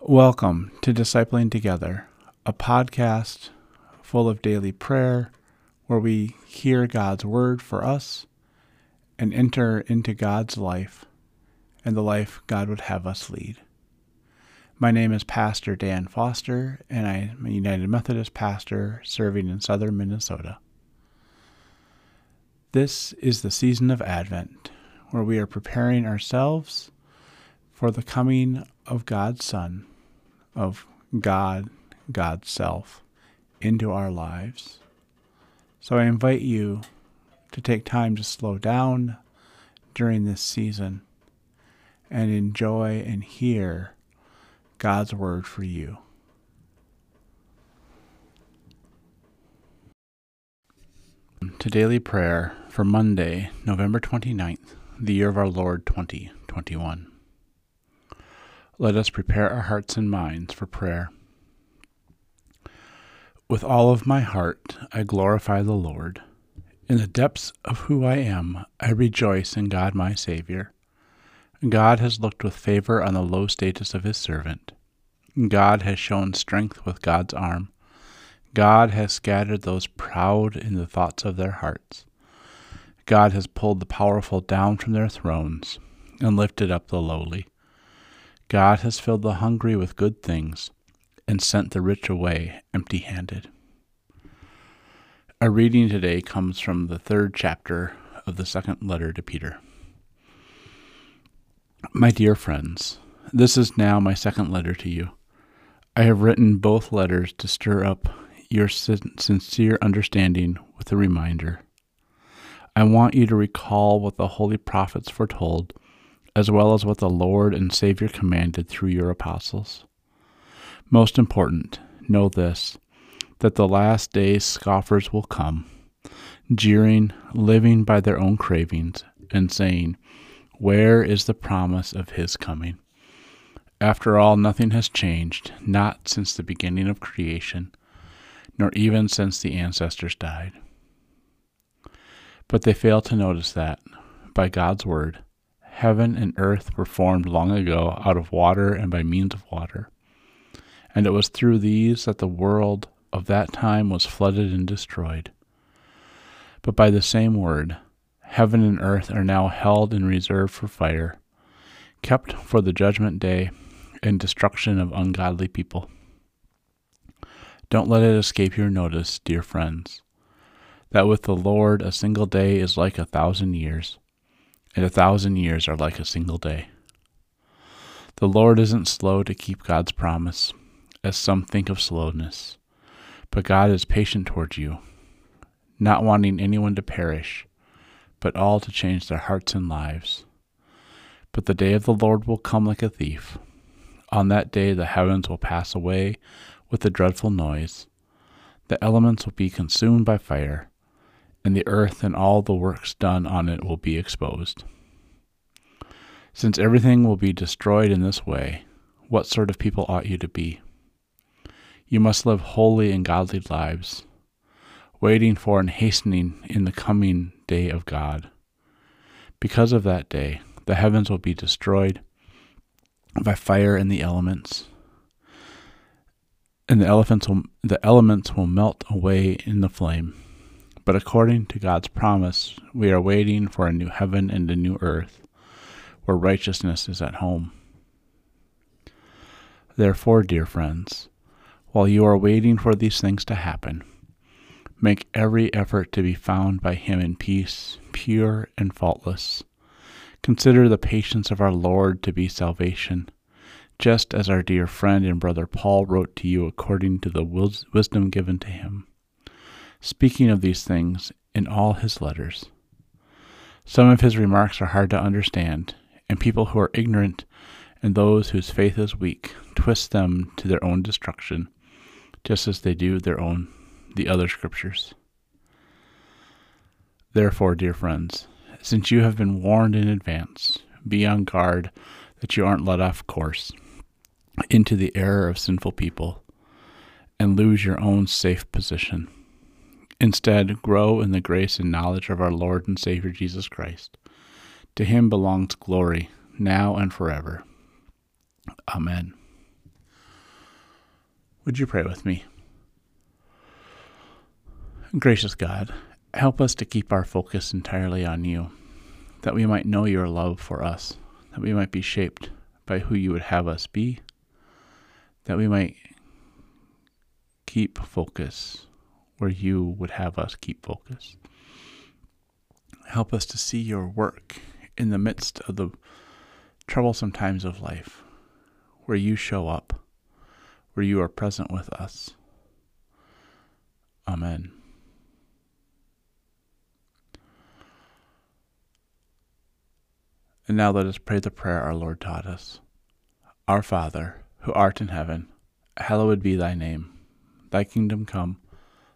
Welcome to Discipling Together, a podcast full of daily prayer where we hear God's word for us and enter into God's life and the life God would have us lead. My name is Pastor Dan Foster, and I am a United Methodist pastor serving in southern Minnesota. This is the season of Advent, where we are preparing ourselves for the coming of God's Son, of God, God's self, into our lives. So I invite you to take time to slow down during this season and enjoy and hear God's word for you. To daily prayer for Monday, November 29th, the year of our Lord 2021. Let us prepare our hearts and minds for prayer. With all of my heart, I glorify the Lord. In the depths of who I am, I rejoice in God my Savior. God has looked with favor on the low status of his servant. God has shown strength with God's arm. God has scattered those proud in the thoughts of their hearts. God has pulled the powerful down from their thrones and lifted up the lowly. God has filled the hungry with good things and sent the rich away empty handed. Our reading today comes from the third chapter of the second letter to Peter. My dear friends, this is now my second letter to you. I have written both letters to stir up your sincere understanding with a reminder. I want you to recall what the holy prophets foretold, as well as what the Lord and Savior commanded through your apostles. Most important, know this that the last days scoffers will come, jeering, living by their own cravings, and saying, where is the promise of his coming? After all, nothing has changed, not since the beginning of creation, nor even since the ancestors died. But they fail to notice that, by God's word, heaven and earth were formed long ago out of water and by means of water. And it was through these that the world of that time was flooded and destroyed. But by the same word, Heaven and earth are now held in reserve for fire, kept for the judgment day and destruction of ungodly people. Don't let it escape your notice, dear friends, that with the Lord a single day is like a thousand years, and a thousand years are like a single day. The Lord isn't slow to keep God's promise, as some think of slowness, but God is patient towards you, not wanting anyone to perish but all to change their hearts and lives. But the day of the Lord will come like a thief. On that day the heavens will pass away with a dreadful noise. The elements will be consumed by fire, and the earth and all the works done on it will be exposed. Since everything will be destroyed in this way, what sort of people ought you to be? You must live holy and godly lives, waiting for and hastening in the coming day of God. Because of that day, the heavens will be destroyed by fire and the elements, and the elephants will, the elements will melt away in the flame. But according to God's promise, we are waiting for a new heaven and a new earth, where righteousness is at home. Therefore, dear friends, while you are waiting for these things to happen, Make every effort to be found by him in peace, pure and faultless. Consider the patience of our Lord to be salvation, just as our dear friend and brother Paul wrote to you according to the wisdom given to him, speaking of these things in all his letters. Some of his remarks are hard to understand, and people who are ignorant and those whose faith is weak twist them to their own destruction, just as they do their own the other scriptures. Therefore, dear friends, since you have been warned in advance, be on guard that you aren't led off course into the error of sinful people and lose your own safe position. Instead, grow in the grace and knowledge of our Lord and Savior Jesus Christ. To him belongs glory, now and forever. Amen. Would you pray with me? Gracious God, help us to keep our focus entirely on you, that we might know your love for us, that we might be shaped by who you would have us be, that we might keep focus where you would have us keep focus. Help us to see your work in the midst of the troublesome times of life, where you show up, where you are present with us. Amen. And now let us pray the prayer our Lord taught us. Our Father, who art in heaven, hallowed be thy name. Thy kingdom come,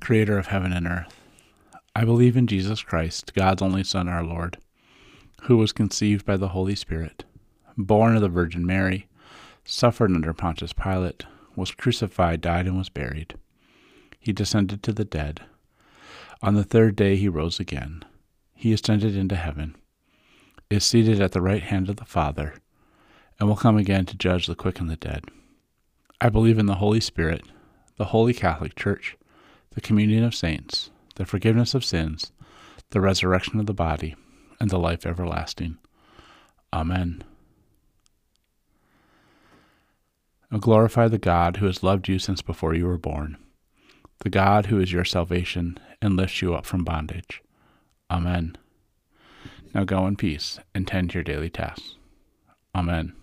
creator of heaven and earth. I believe in Jesus Christ, God's only Son, our Lord, who was conceived by the Holy Spirit, born of the Virgin Mary, suffered under Pontius Pilate, was crucified, died, and was buried. He descended to the dead. On the third day he rose again. He ascended into heaven is seated at the right hand of the Father, and will come again to judge the quick and the dead. I believe in the Holy Spirit, the Holy Catholic Church, the communion of saints, the forgiveness of sins, the resurrection of the body, and the life everlasting. Amen. Now glorify the God who has loved you since before you were born, the God who is your salvation and lifts you up from bondage. Amen. Now go in peace and tend to your daily tasks. Amen.